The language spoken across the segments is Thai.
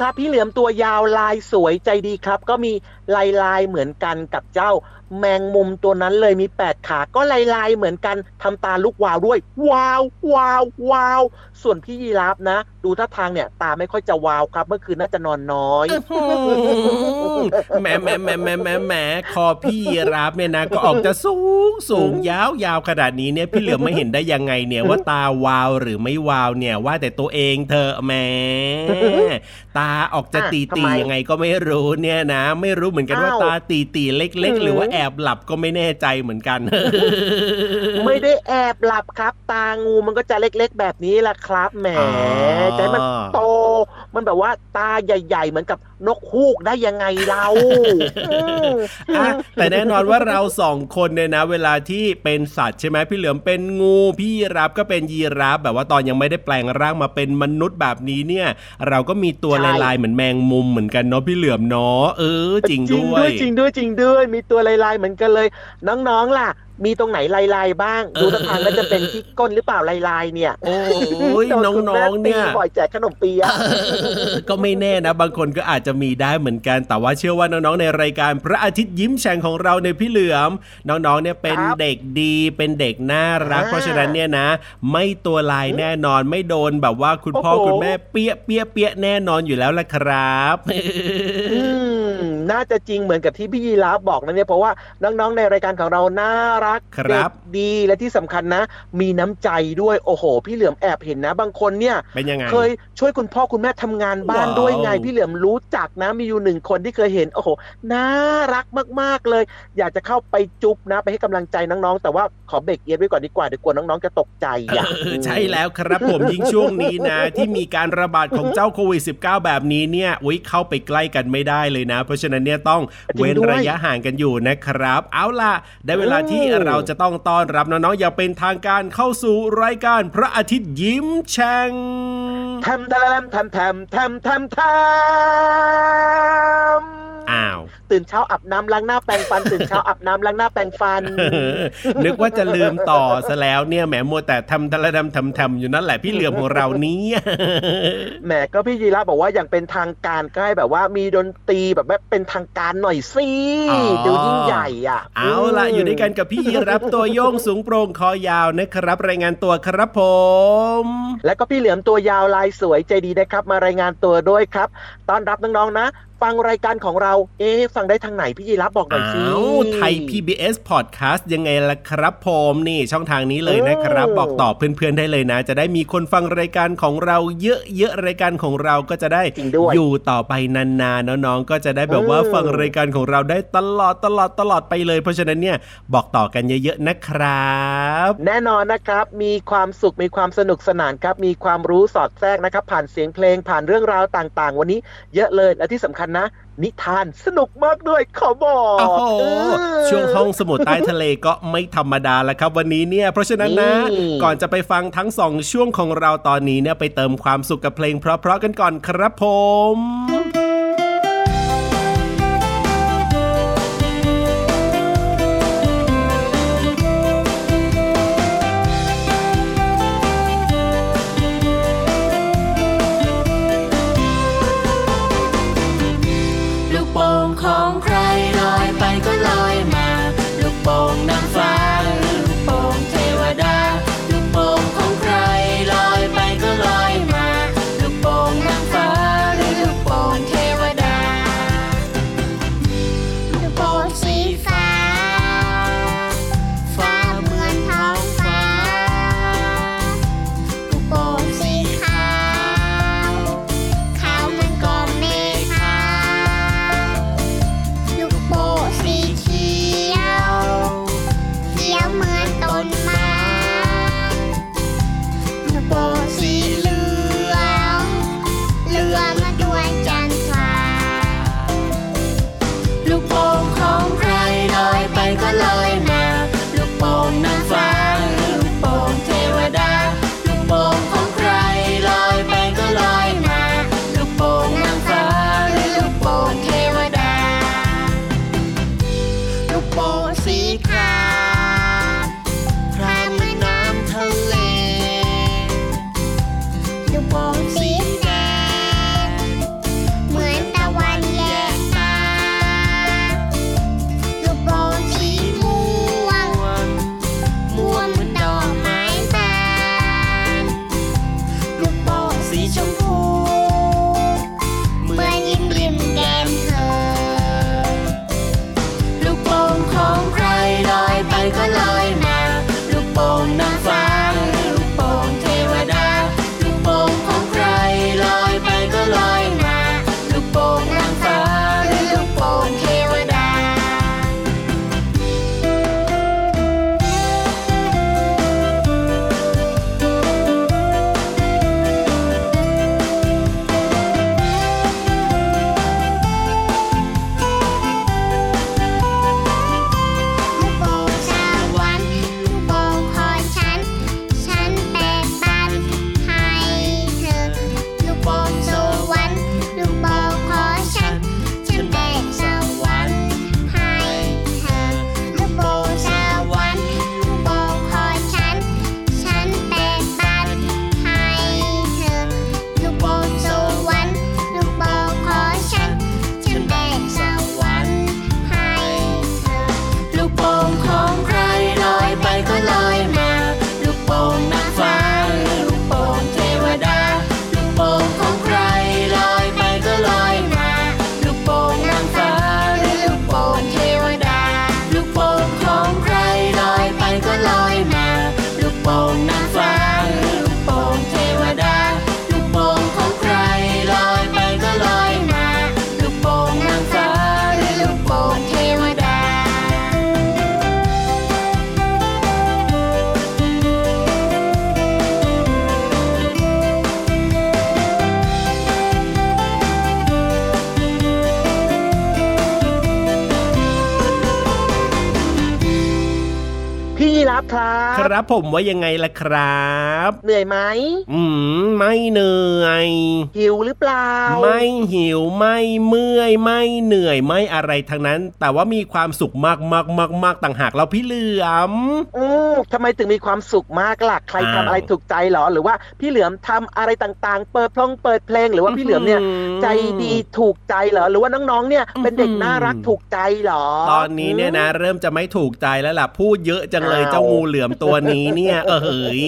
ครับพี่เหลือมตัวยาวลายสวยใจดีครับ ก็มีลายลายเหมือนกันกับเจ้า แมงมุมตัวนั้นเลยมีแปดขา ก็ลายลายเหมือนกันทำตาลุกวาวด้วย วาววาววาวส่วนพี่ยีราฟนะ ดูท่าทางเนี่ย ตาไม่ค่อยจะวาวครับ เมื่อคืนน่าจะนอนน้อยแหมแหมแหมแหมแหมแหมคอพี่ยีราฟเนี่ยนะ ก็ออกจะสูงสูงยาวยาวขนาดนี้เนี่ยพี่เหลือไม่เห็นได้ยังไงเนี่ยว่าตาวาวหรือไม่วาวเนี่ยว่าแต่ตัวเองเธอแหมตาออกจะตีตียังไงก็ไม่รู้เนี่ยนะ ไม่รู้เหมือนกันว่าตาตีตีเล็ก ๆ หรือว่าแอบหลับก็ไม่แน่ใจเหมือนกัน ไม่ได้แอบหลับครับ ตางูมันก็จะเล็กๆแบบนี้แหละครับแหมใจมันโต มันแบบว่าตาใหญ่ ๆ เหมือนกับนกฮูกได้ยังไงเราแต่แน่นอนว่าเราสองคนเนี่ยนะ เวลาที่เป็นสัตว์ใช่ไหมพี่เหลือมเป็นงู พี่รับก็เป็นยีราฟแบบว่าตอนยังไม่ได้แปลงร่างมาเป็นมนุษย์แบบนี้เนี่ย เราก็มีตัวลายๆเหมือนแมงมุมเหมือนกันเนาะพี่เหลือมเนาะเออจริงด้วยจริงด้วยจริงด้วย มีตัวลายๆเหมือนกันเลย น้องๆล่ะ มีตรงไหนลายๆบ้าง ดูท่าทางแล้วจะเป็นที่ก้นหรือเปล่าลายๆเนี่ย โอ้ยน้องๆเนี่ยปล่อยแจกขนมเปี๊ยะก็ไม่แน่นะ บางคนก็อาจจะมีได้เหมือนกัน แต่ว่าเชื่อว่าน้องๆในรายการพระอาทิตย์ยิ้มแฉ่งของเราในพี่เหลือม น้องๆเนี่ยเป็นเด็กดีเป็นเด็กน่ารัก เพราะฉะนั้นเนี่ยนะ ไม่ตัวลายแน่นอนไม่โดนแบบว่าคุณพ่อคุณแม่เปี้ยเปี้ยเปี้ยแน่นอนอยู่แล้วละครับ น่าจะจริงเหมือนกับที่พี่ยีราฟบอกนะเนี่ยเพราะว่าน้องๆในรายการของเราน่ารักเด็กดีและที่สำคัญนะ มีน้ำใจด้วยโอ้โห พี่เหลือมแอบเห็นนะ บางคนเนี่ยเป็นยังไงเคยช่วยคุณพ่อคุณแม่ทำงานบ้านด้วยไง พี่เหลือมรู้จักนะ มีอยู่หนึ่งคนที่เคยเห็นโอ้โหน่ารักมากๆเลย อยากจะเข้าไปจุ๊บนะ ไปให้กำลังใจน้องๆ แต่ว่าขอเบรกเอียดไว้ก่อนดีกว่าเดี๋ยวกลัวน้องๆจะตกใจอะใช่แล้วครับผมยิ่งช่วงนี้นะ ที่มีการระบาดของเจ้าโควิด -19 แบบนี้เนี่ยอุ้ยเข้าไปใกล้กันไม่ได้เลยนะ เพราะฉะนั้นเนี่ยต้องเว้นระยะห่างกันอยู่นะครับ เอาล่ะ ได้เวลาที่เราจะต้องต้อนรับน้องๆอย่างเป็นทางการเข้าสู่รายการพระอาทิตย์ยิ้มแฉ่งทำทำทำทำทำทำทำ อ้าว ตื่นเช้าอาบน้ำล้างหน้าแปรงฟัน ตื่นเช้าอาบน้ำล้างหน้าแปรงฟัน นึกว่าจะลืมต่อซะแล้วเนี่ยแหมมัวแต่ทำทะละดำทำทำอยู่นั่นแหละพี่เหลือมของเราเนี่ยแหมก็พี่ยีราฟบอกว่าอย่างเป็นทางการก็ให้แบบว่ามีดนตรีแบบว่าเป็นทางการหน่อยสิอ๋อดูยิ่งใหญ่อะ เอาล่ะอยู่ด้วยกันกับพี่ยีรับตัวโยงสูงโปร่งคอยาวนะครับ รายงานตัวครับผม แล้วก็พี่เหลือมตัวยาวลายสวยใจดีนะครับ มารายงานตัวด้วยครับ ต้อนรับน้องๆนะ ฟังรายการของเรา เอ๊ะฟังได้ทางไหนพี่ยีรับบอกหน่อยสิอ้าวไทย PBS Podcast ยังไงล่ะครับผมนี่ช่องทางนี้เลยนะครับเออบอกต่อเพื่อนๆได้เลยนะ จะได้มีคนฟังรายการของเราเยอะๆรายการของเราก็จะได้จริงด้วยอยู่ต่อไปนานๆน้องๆก็จะได้แบบว่าเออฟังรายการของเราได้ตลอดตลอดตลอดไปเลย เพราะฉะนั้นเนี่ยบอกต่อกันเยอะๆนะครับ แน่นอนนะครับมีความสุขมีความสนุกสนานครับ มีความรู้สอดแทรกนะครับ ผ่านเสียงเพลงผ่านเรื่องราวต่าง ๆ วันนี้เยอะเลยและที่สำคัญนะ นิทานสนุกมากด้วยขอบอกโอ้โหเออช่วงห้องสมุดใต้ทะเลก็ไม่ธรรมดาแล้วครับวันนี้เนี่ย เพราะฉะนั้นนะนี่ก่อนจะไปฟังทั้งสองช่วงของเราตอนนี้เนี่ยไปเติมความสุขกับเพลงเพราะๆกันก่อนครับผม ลอยไปก็ลอยมา ลูกโป่งนางฟ้า พี่ยีรับครับครับผมว่ายังไงล่ะครับ เหนื่อยไหมอืมไม่เหนื่อยหิวหรือเปล่า ไม่หิวไม่เมื่อยไม่เหนื่อยไม่อะไรทั้งนั้น แต่ว่ามีความสุขมากมากมากมากต่างหากเราพี่เหลือมอืมทำไมถึงมีความสุขมากล่ะใครทำอ้าวอะไรถูกใจเหรอหรือว่าพี่เหลือมทำอะไรต่างๆ เปิดพลงเปิดเพลงหรือว่าพี่เหลือมเนี่ยใจดีถูกใจเหรอหรือว่าน้องๆเนี่ยเป็นเด็กน่ารักถูกใจเหรอ ตอนนี้เนี่ยนะ เริ่มจะไม่ถูกใจแล้วล่ะพูดเยอะจังเลยอ้าวเจ้างูเหลือมตัวนี้เนี่ย เออเฮ้ย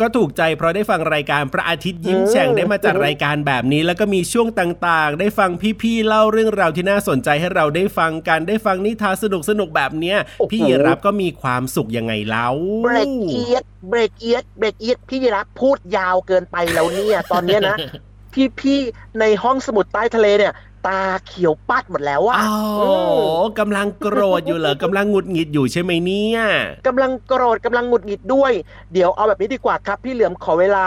ก็ถูกใจเพราะได้ฟังรายการพระอาทิตย์ยิ้มอืมแฉ่งได้มาจัดรายการแบบนี้ แล้วก็มีช่วงต่างๆ ได้ฟังพี่ๆเล่าเรื่องราวที่น่าสนใจให้เราได้ฟังกันได้ฟังนิทานสนุกๆแบบเนี้ยโอ้โหพี่รับก็มีความสุขยังไงเล่าเบรกเอียดเบรกเอียดเบรกเอียดพี่ยีรับพูดยาวเกินไปแล้วเนี่ย ตอนเนี้ยนะพี่ๆในห้องสมุดใต้ทะเลเนี่ย ตาเขียวปัดหมดแล้วอะอ๋อมกำลังโกรธอยู่เหรอกำลังหงุดหงิดอยู่ใช่ไหมเนี่ยกำลังโกรธกำลังหงุดหงิดด้วย เดี๋ยวเอาแบบนี้ดีกว่าครับ พี่เหลือมขอเวลา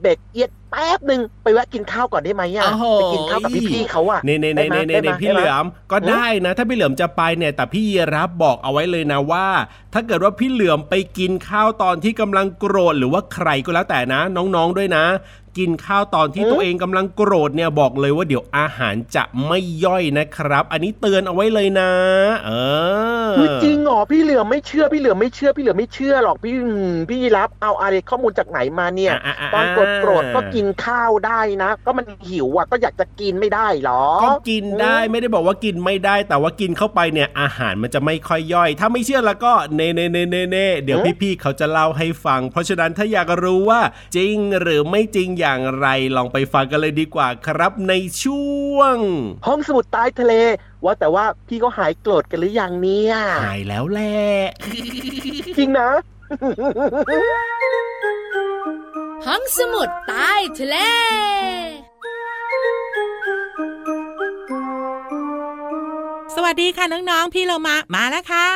เบรกเอียดแป๊บหนึ่งไปแวะกินข้าวก่อนได้ไหมอะโอ้โหไปกินข้าวกับพี่ๆเขาอะเน่เน่ได้เน่ไหมเน่เน่ได้ไหมพี่เหลือมก็อืมได้นะ ถ้าพี่เหลือมจะไปเนี่ยแต่พี่ยีรับบอกเอาไว้เลยนะว่า ถ้าเกิดว่าพี่เหลือมไปกินข้าวตอนที่กำลังโกรธหรือว่าใครก็แล้วแต่นะ น้องๆด้วยนะ กินข้าวตอนที่ตัวเองกำลังโกรธเนี่ยบอกเลยว่าเดี๋ยวอาหารจะไม่ย่อยนะครับ อันนี้เตือนเอาไว้เลยนะ เออเฮ้ยจริงเหรอพี่เหลือมไม่เชื่อพี่เหลือมไม่เชื่อพี่เหลือมไม่เชื่อหรอกพี่อืมพี่ยีรับเอาอะไรข้อมูลจากไหนมาเนี่ยอะอะอะตอนโกรธโกรธก็กินข้าวได้นะ ก็มันหิวอะก็อยากจะกินไม่ได้หรอ ก็กินได้ไม่ได้บอกว่ากินไม่ได้ แต่ว่ากินเข้าไปเนี่ยอาหารมันจะไม่ค่อยย่อย ถ้าไม่เชื่อแล้วก็เน่เน่เน่เน่เน่เดี๋ยวพี่ๆเขาจะเล่าให้ฟัง เพราะฉะนั้นถ้าอยากรู้ว่าจริงหรือไม่จริงอย่างไรลองไปฟังกันเลยดีกว่าครับในช่วง ห้องสมุดใต้ทะเล ว่าแต่ว่าพี่เขาหายโกรธกันหรือยังเนี่ยหายแล้วแหละจริงนะ ห้องสมุดใต้ทะเล สวัสดีค่ะน้องๆ พี่เรามามาแล้วค่ะ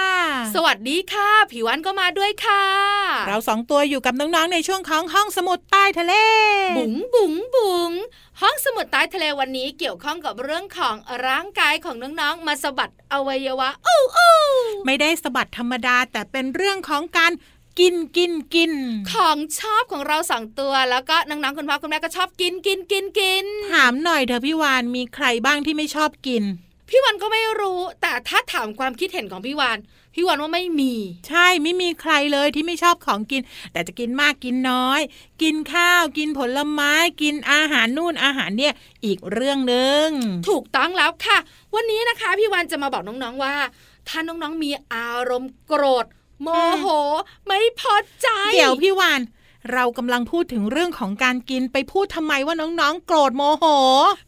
สวัสดีค่ะผิววันก็มาด้วยค่ะ เราสองตัวอยู่กับน้องๆในช่วงของห้องสมุดใต้ทะเล บุ๋งบุ๋งบุ๋งห้องสมุดใต้ทะเลวันนี้เกี่ยวข้องกับเรื่องของร่างกายของน้องๆ มาสะบัดอวัยวะอู้อู้ไม่ได้สะบัดธรรมดาแต่เป็นเรื่องของการกินกินกิน ของชอบของเราสองตัวแล้วก็น้องๆคุณพ่อคุณแม่ก็ชอบกินกินกินกินถามหน่อยเถอะพี่วานมีใครบ้างที่ไม่ชอบกิน พี่วันก็ไม่รู้แต่ถ้าถามความคิดเห็นของพี่วันพี่วันว่าไม่มี ใช่ไม่มีใครเลยที่ไม่ชอบของกิน แต่จะกินมากกินน้อย กินข้าวกินผลไม้กินอาหารนู่นอาหารเนี่ยอีกเรื่องหนึ่งถูกต้องแล้วค่ะ วันนี้นะคะพี่วันจะมาบอกน้องๆว่าถ้าน้องๆมีอารมณ์โกรธโมโห ไม่พอใจ เดี๋ยวพี่วาน เรากำลังพูดถึงเรื่องของการกินไปพูดทำไมว่าน้องๆ โกรธโมโห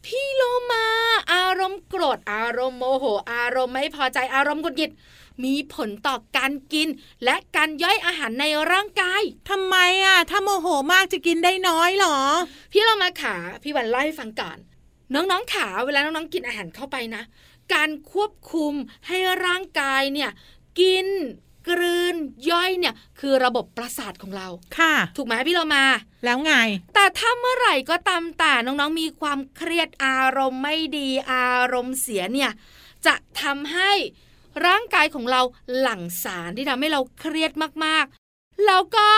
พี่โลมา อารมณ์โกรธอารมณ์โมโห อารมณ์ไม่พอใจอารมณ์กุดหงิดมีผลต่อการกิน และการย่อยอาหารในร่างกายทำไมอะ ถ้าโมโหมากจะกินได้น้อยเหรอ พี่เรามาขาพี่วันเล่าให้ฟังก่อน น้องๆขาเวลาน้องๆกินอาหารเข้าไปนะ การควบคุมให้ร่างกายเนี่ยกิน กลืนย่อยเนี่ยคือระบบประสาทของเราค่ะ ถูกไหมพี่เรามา แล้วไง แต่ถ้าเมื่อไหร่ก็ตามแต่น้องๆมีความเครียดอารมณ์ไม่ดีอารมณ์เสียเนี่ยจะทำให้ร่างกายของเราหลั่งสารที่ทำให้เราเครียดมากๆ แล้วก็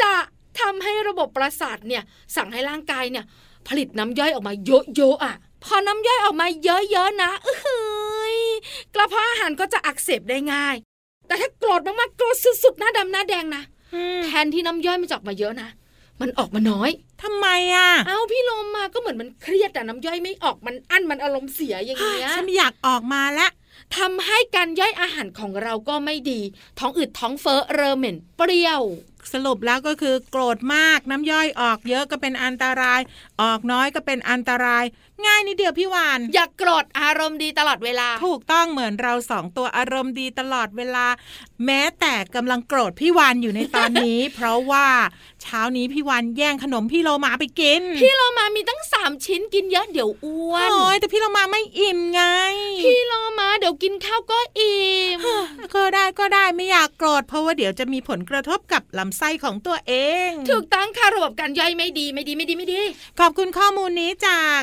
จะทำให้ระบบประสาทเนี่ยสั่งให้ร่างกายเนี่ยผลิตน้ำย่อยออกมาเยอะๆอะ พอน้ำย่อยออกมาเยอะๆนะเอ้ยกระเพาะอาหารก็จะอักเสบได้ง่าย แต่ถ้าโกรธมากๆโกรธสุดๆหน้าดำหน้าแดงนะแทนที่น้ำย่อยมันจะออกมาเยอะนะมันออกมาน้อยทำไมอะ เอ้าพี่โลมาก็เหมือนมันเครียดแต่น้ำย่อยไม่ออกมันอั้นมันอารมณ์เสียอย่างเงี้ยฉันอยากออกมาแล้วทำให้การย่อยอาหารของเราก็ไม่ดี ท้องอืดท้องเฟ้อเรอเหม็นเปรี้ยว สรุปแล้วก็คือโกรธมากน้ำย่อยออกเยอะก็เป็นอันตราย ออกน้อยก็เป็นอันตราย ง่ายนิดเดียวพี่วาน อย่ากโกรธอารมณ์ดีตลอดเวลา ถูกต้องเหมือนเราสองตัวอารมณ์ดีตลอดเวลา แม้แต่กำลังโกรธพี่วานอยู่ในตอนนี้ เพราะว่าเช้านี้พี่วานแย่งขนมพี่โลมาไปกิน พี่โลมามีตั้งสามชิ้นกินเยอะเดี๋ยวอ้วนโอ้ยแต่พี่โลมาไม่อิ่มไง พี่โลมาเดี๋ยวกินข้าวก็อิ่มก็ได้ก็ได้ไม่อยากโกรธเพราะว่าเดี๋ยวจะมีผลกระทบกับลำไส้ของตัวเอง ถูกต้องค่ะระบบการย่อยไม่ดีไม่ดีไม่ดีไม่ดี ขอบคุณข้อมูลนี้จาก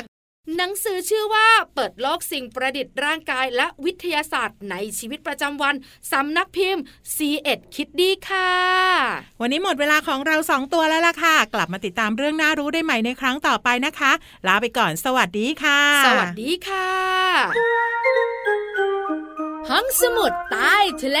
หนังสือชื่อว่าเปิดโลกสิ่งประดิษฐ์ร่างกายและวิทยาศาสตร์ในชีวิตประจำวันสำนักพิมพ์ C1 คิดดีค่ะ วันนี้หมดเวลาของเราสองตัวแล้วล่ะค่ะ กลับมาติดตามเรื่องน่ารู้ได้ใหม่ในครั้งต่อไปนะคะ ลาไปก่อนสวัสดีค่ะ สวัสดีค่ะห้องสมุดใต้ทะเล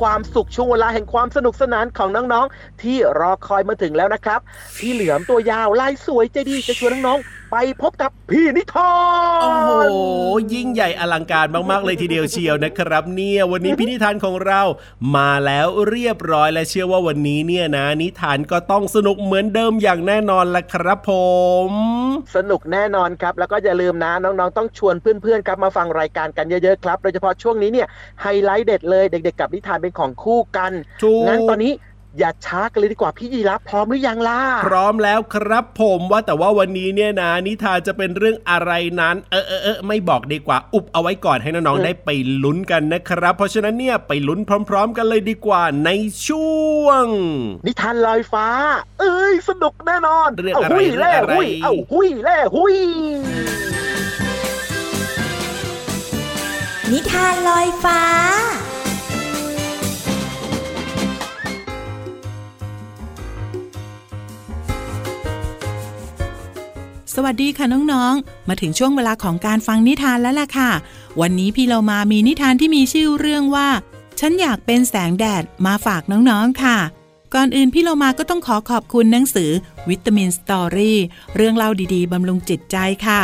ความสุขช่วงเวลาแห่งความสนุกสนานของน้องๆ ที่รอคอยมาถึงแล้วนะครับ พี่เหลือมตัวยาวลายสวยใจดีจะชวนน้องๆ ไปพบกับพี่นิทานโอ้โหยิ่งใหญ่อลังการมากๆเลยทีเดียวเชียวนะครับ เนี่ยวันนี้พี่นิทานของเรามาแล้วเรียบร้อยและเชื่อว่าวันนี้เนี่ยนะ นิทานก็ต้องสนุกเหมือนเดิมอย่างแน่นอนละครับผม สนุกแน่นอนครับ แล้วก็อย่าลืมนะน้องๆ ต้องชวนเพื่อนๆครับมาฟังรายการกันเยอะๆครับโดยเฉพาะช่วงนี้เนี่ยไฮไลท์เด็ดเลยเด็กๆกับนิทานเป็นของคู่กันงั้นตอนนี้อย่าช้ากันเลยดีกว่าพี่ยีรับพร้อมหรือยังล่ะ พร้อมแล้วครับผมว่าแต่ว่าวันนี้เนี่ยนะ นิทานจะเป็นเรื่องอะไรนั้น เออเออเออไม่บอกดีกว่า อุบเอาไว้ก่อนให้น้องๆได้ไปลุ้นกันนะครับ เพราะฉะนั้นเนี่ยไปลุ้นพร้อม ๆ กันเลยดีกว่าในช่วง นิทานลอยฟ้า เอ้ยสนุกแน่นอนเรื่องอะไรเรื่องอะไรเอาหุยแล่หุยนิทานลอยฟ้า สวัสดีค่ะน้องๆ มาถึงช่วงเวลาของการฟังนิทานแล้วล่ะค่ะ วันนี้พี่เรามามีนิทานที่มีชื่อเรื่องว่า ฉันอยากเป็นแสงแดดมาฝากน้องๆค่ะ ก่อนอื่นพี่เรามาก็ต้องขอขอบคุณหนังสือวิตามินสตอรี่เรื่องเล่าดีๆบำรุงจิตใจค่ะ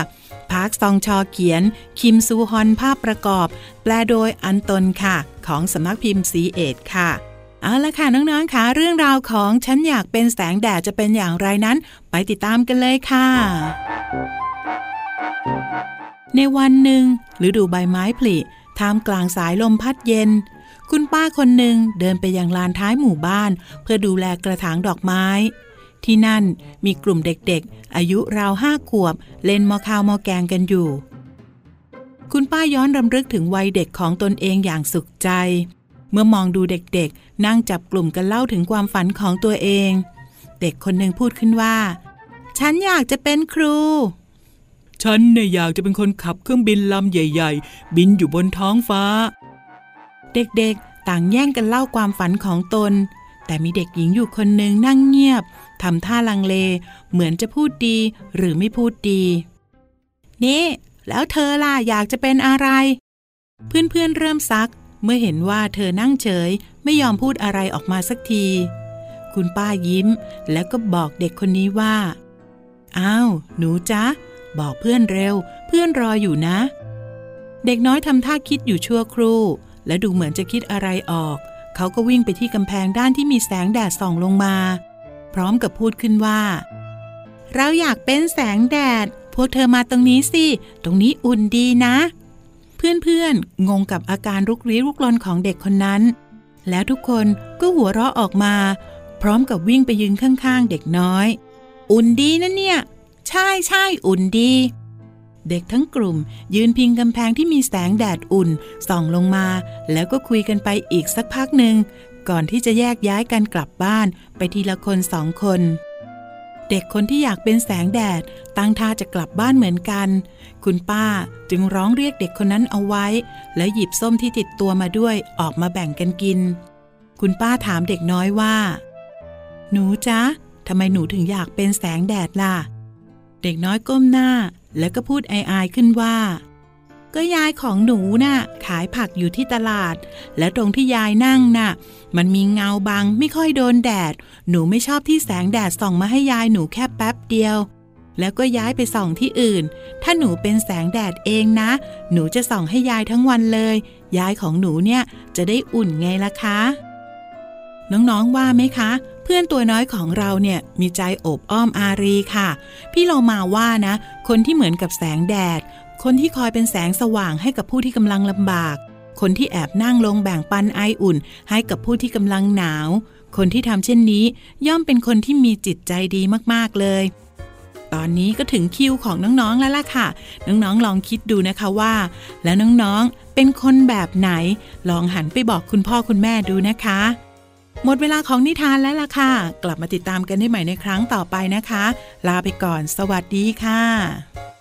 พาร์คซองชอเขียน คิมซูฮอนภาพประกอบ แปลโดยอันตนค่ะ ของสำนักพิมพ์ซีเอ็ดค่ะ เอาละค่ะน้องๆค่ะเรื่องราวของฉันอยากเป็นแสงแดดจะเป็นอย่างไรนั้น ไปติดตามกันเลยค่ะ ในวันหนึ่งฤดูใบไม้ผลิท่ามกลางสายลมพัดเย็น คุณป้าคนหนึ่งเดินไปยังลานท้ายหมู่บ้าน เพื่อดูแลกระถางดอกไม้ ที่นั่นมีกลุ่มเด็กๆ อายุราวห้าขวบ เล่นมอข้าวมอแกงกันอยู่ คุณป้าย้อนรำลึกถึงวัยเด็กของตนเองอย่างสุขใจ เมื่อมองดูเด็กๆ นั่งจับกลุ่มกันเล่าถึงความฝันของตัวเอง เด็กคนหนึ่งพูดขึ้นว่า ฉันอยากจะเป็นครู ฉันเนี่ยอยากจะเป็นคนขับเครื่องบินลำใหญ่ ๆ บินอยู่บนท้องฟ้า เด็กๆ ต่างแย่งกันเล่าความฝันของตน แต่มีเด็กหญิงอยู่คนหนึ่งนั่งเงียบทำท่าลังเล เหมือนจะพูดดีหรือไม่พูดดี นี่ แล้วเธอล่ะอยากจะเป็นอะไร เพื่อนๆเริ่มซัก เมื่อเห็นว่าเธอนั่งเฉยไม่ยอมพูดอะไรออกมาสักที คุณป้ายิ้ม แล้วก็บอกเด็กคนนี้ว่า อ้าว หนูจ๊ะ บอกเพื่อนเร็ว เพื่อนรออยู่นะ เด็กน้อยทำท่าคิดอยู่ชั่วครู่ และดูเหมือนจะคิดอะไรออก เขาก็วิ่งไปที่กำแพงด้านที่มีแสงแดดส่องลงมา พร้อมกับพูดขึ้นว่า เราอยากเป็นแสงแดด พวกเธอมาตรงนี้สิ ตรงนี้อุ่นดีนะ เพื่อนๆ งงกับอาการรุกรี้รุกรนของเด็กคนนั้น แล้วทุกคนก็หัวเราะออกมา พร้อมกับวิ่งไปยืนข้างๆ เด็กน้อย อุ่นดีนะเนี่ย ใช่ใช่อุ่นดี เด็กทั้งกลุ่ม ยืนพิงกำแพงที่มีแสงแดดอุ่น ส่องลงมา แล้วก็คุยกันไปอีกสักพักหนึ่ง ก่อนที่จะแยกย้ายกันกลับบ้านไปทีละคนสองคน ด็กคนที่อยากเป็นแสงแดด ตั้งท่าจะกลับบ้านเหมือนกัน คุณป้าจึงร้องเรียกเด็กคนนั้นเอาไว้ แล้วหยิบส้มที่ติดตัวมาด้วยออกมาแบ่งกันกิน คุณป้าถามเด็กน้อยว่า หนูจ๊ะทำไมหนูถึงอยากเป็นแสงแดดล่ะ เด็กน้อยก้มหน้าแล้วก็พูดอายๆขึ้นว่า ก็ยายของหนูน่ะขายผักอยู่ที่ตลาด และตรงที่ยายนั่งน่ะ มันมีเงาบังไม่ค่อยโดนแดด หนูไม่ชอบที่แสงแดดส่องมาให้ยายหนูแค่แป๊บเดียว แล้วก็ย้ายไปส่องที่อื่น ถ้าหนูเป็นแสงแดดเองนะ หนูจะส่องให้ยายทั้งวันเลย ยายของหนูเนี่ยจะได้อุ่นไงล่ะคะ น้องๆว่าไหมคะ เพื่อนตัวน้อยของเราเนี่ยมีใจโอบอ้อมอารีค่ะ พี่เรามาว่านะ คนที่เหมือนกับแสงแดด คนที่คอยเป็นแสงสว่างให้กับผู้ที่กำลังลำบาก คนที่แอบนั่งลงแบ่งปันไออุ่น ให้กับผู้ที่กำลังหนาว คนที่ทำเช่นนี้ ย่อมเป็นคนที่มีจิตใจดีมากๆเลย ตอนนี้ก็ถึงคิวของน้องๆแล้วล่ะค่ะ น้องๆลองคิดดูนะคะว่า แล้วน้องๆเป็นคนแบบไหน ลองหันไปบอกคุณพ่อคุณแม่ดูนะคะหมดเวลาของนิทานแล้วล่ะค่ะ กลับมาติดตามกันได้ใหม่ในครั้งต่อไปนะคะ ลาไปก่อน สวัสดีค่ะ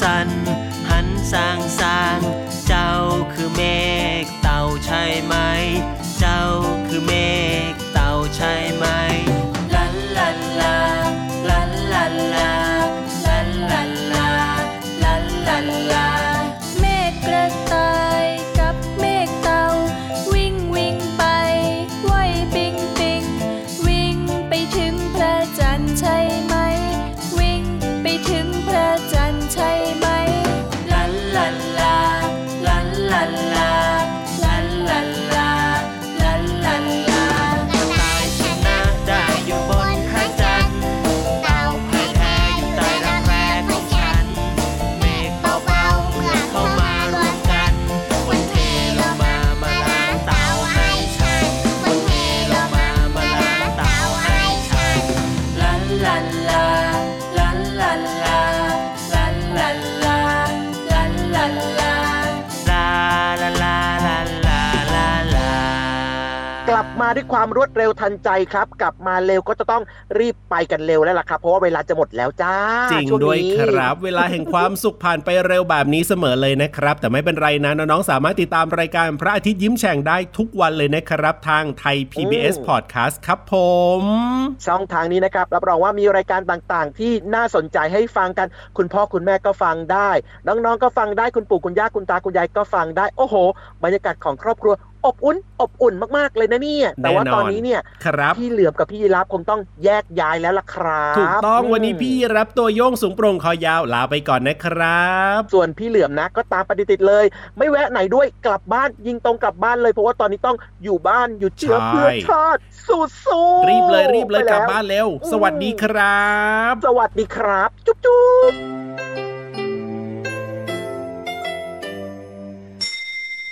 สันสัน หันสางสาง เจ้าคือเมฆเต่าใช่ไหม ความรวดเร็วทันใจครับ กลับมาเร็วก็จะต้องรีบไปกันเร็วแล้วล่ะครับ เพราะว่าเวลาจะหมดแล้วจ้าจริงช่วด้วยนี้ครับ เวลาแห่งความสุขผ่านไปเร็วแบบนี้เสมอเลยนะครับ แต่ไม่เป็นไรนะน้องๆสามารถติดตามรายการพระอาทิตย์ยิ้มแฉ่งได้ทุกวันเลยนะครับ ทางไทย PBS Podcast ครับผม ช่องทางนี้นะครับรับรองว่ามีรายการต่างๆ ที่น่าสนใจให้ฟังกัน คุณพ่อคุณแม่ก็ฟังได้ น้องๆก็ฟังได้คุณปู่คุณย่าคุณตาคุณยายก็ฟังได้โอ้โห บรรยากาศของครอบครัวอบอุ่นอบอุ่นมากๆเลยนะเนี่ย แต่ว่าแน่นอนตอนนี้เนี่ยครับพี่เหลือมกับพี่ยีรับคงต้องแยกย้ายแล้วล่ะครับถูกต้องวันนี้พี่รับตัวโยงสูงโปร่งคอยาวลาไปก่อนนะครับ ส่วนพี่เหลือมนะก็ตามปฏิติดๆเลย ไม่แวะไหนด้วยกลับบ้านยิงตรงกลับบ้านเลยเพราะว่าตอนนี้ต้องอยู่บ้านอยู่เชื้อใช่เพื่อชาติสู้ๆรีบเลยรีบเลยไปกแวลับบ้านเร็ว สวัสดีครับ สวัสดีครับ จุ๊บจุ๊บ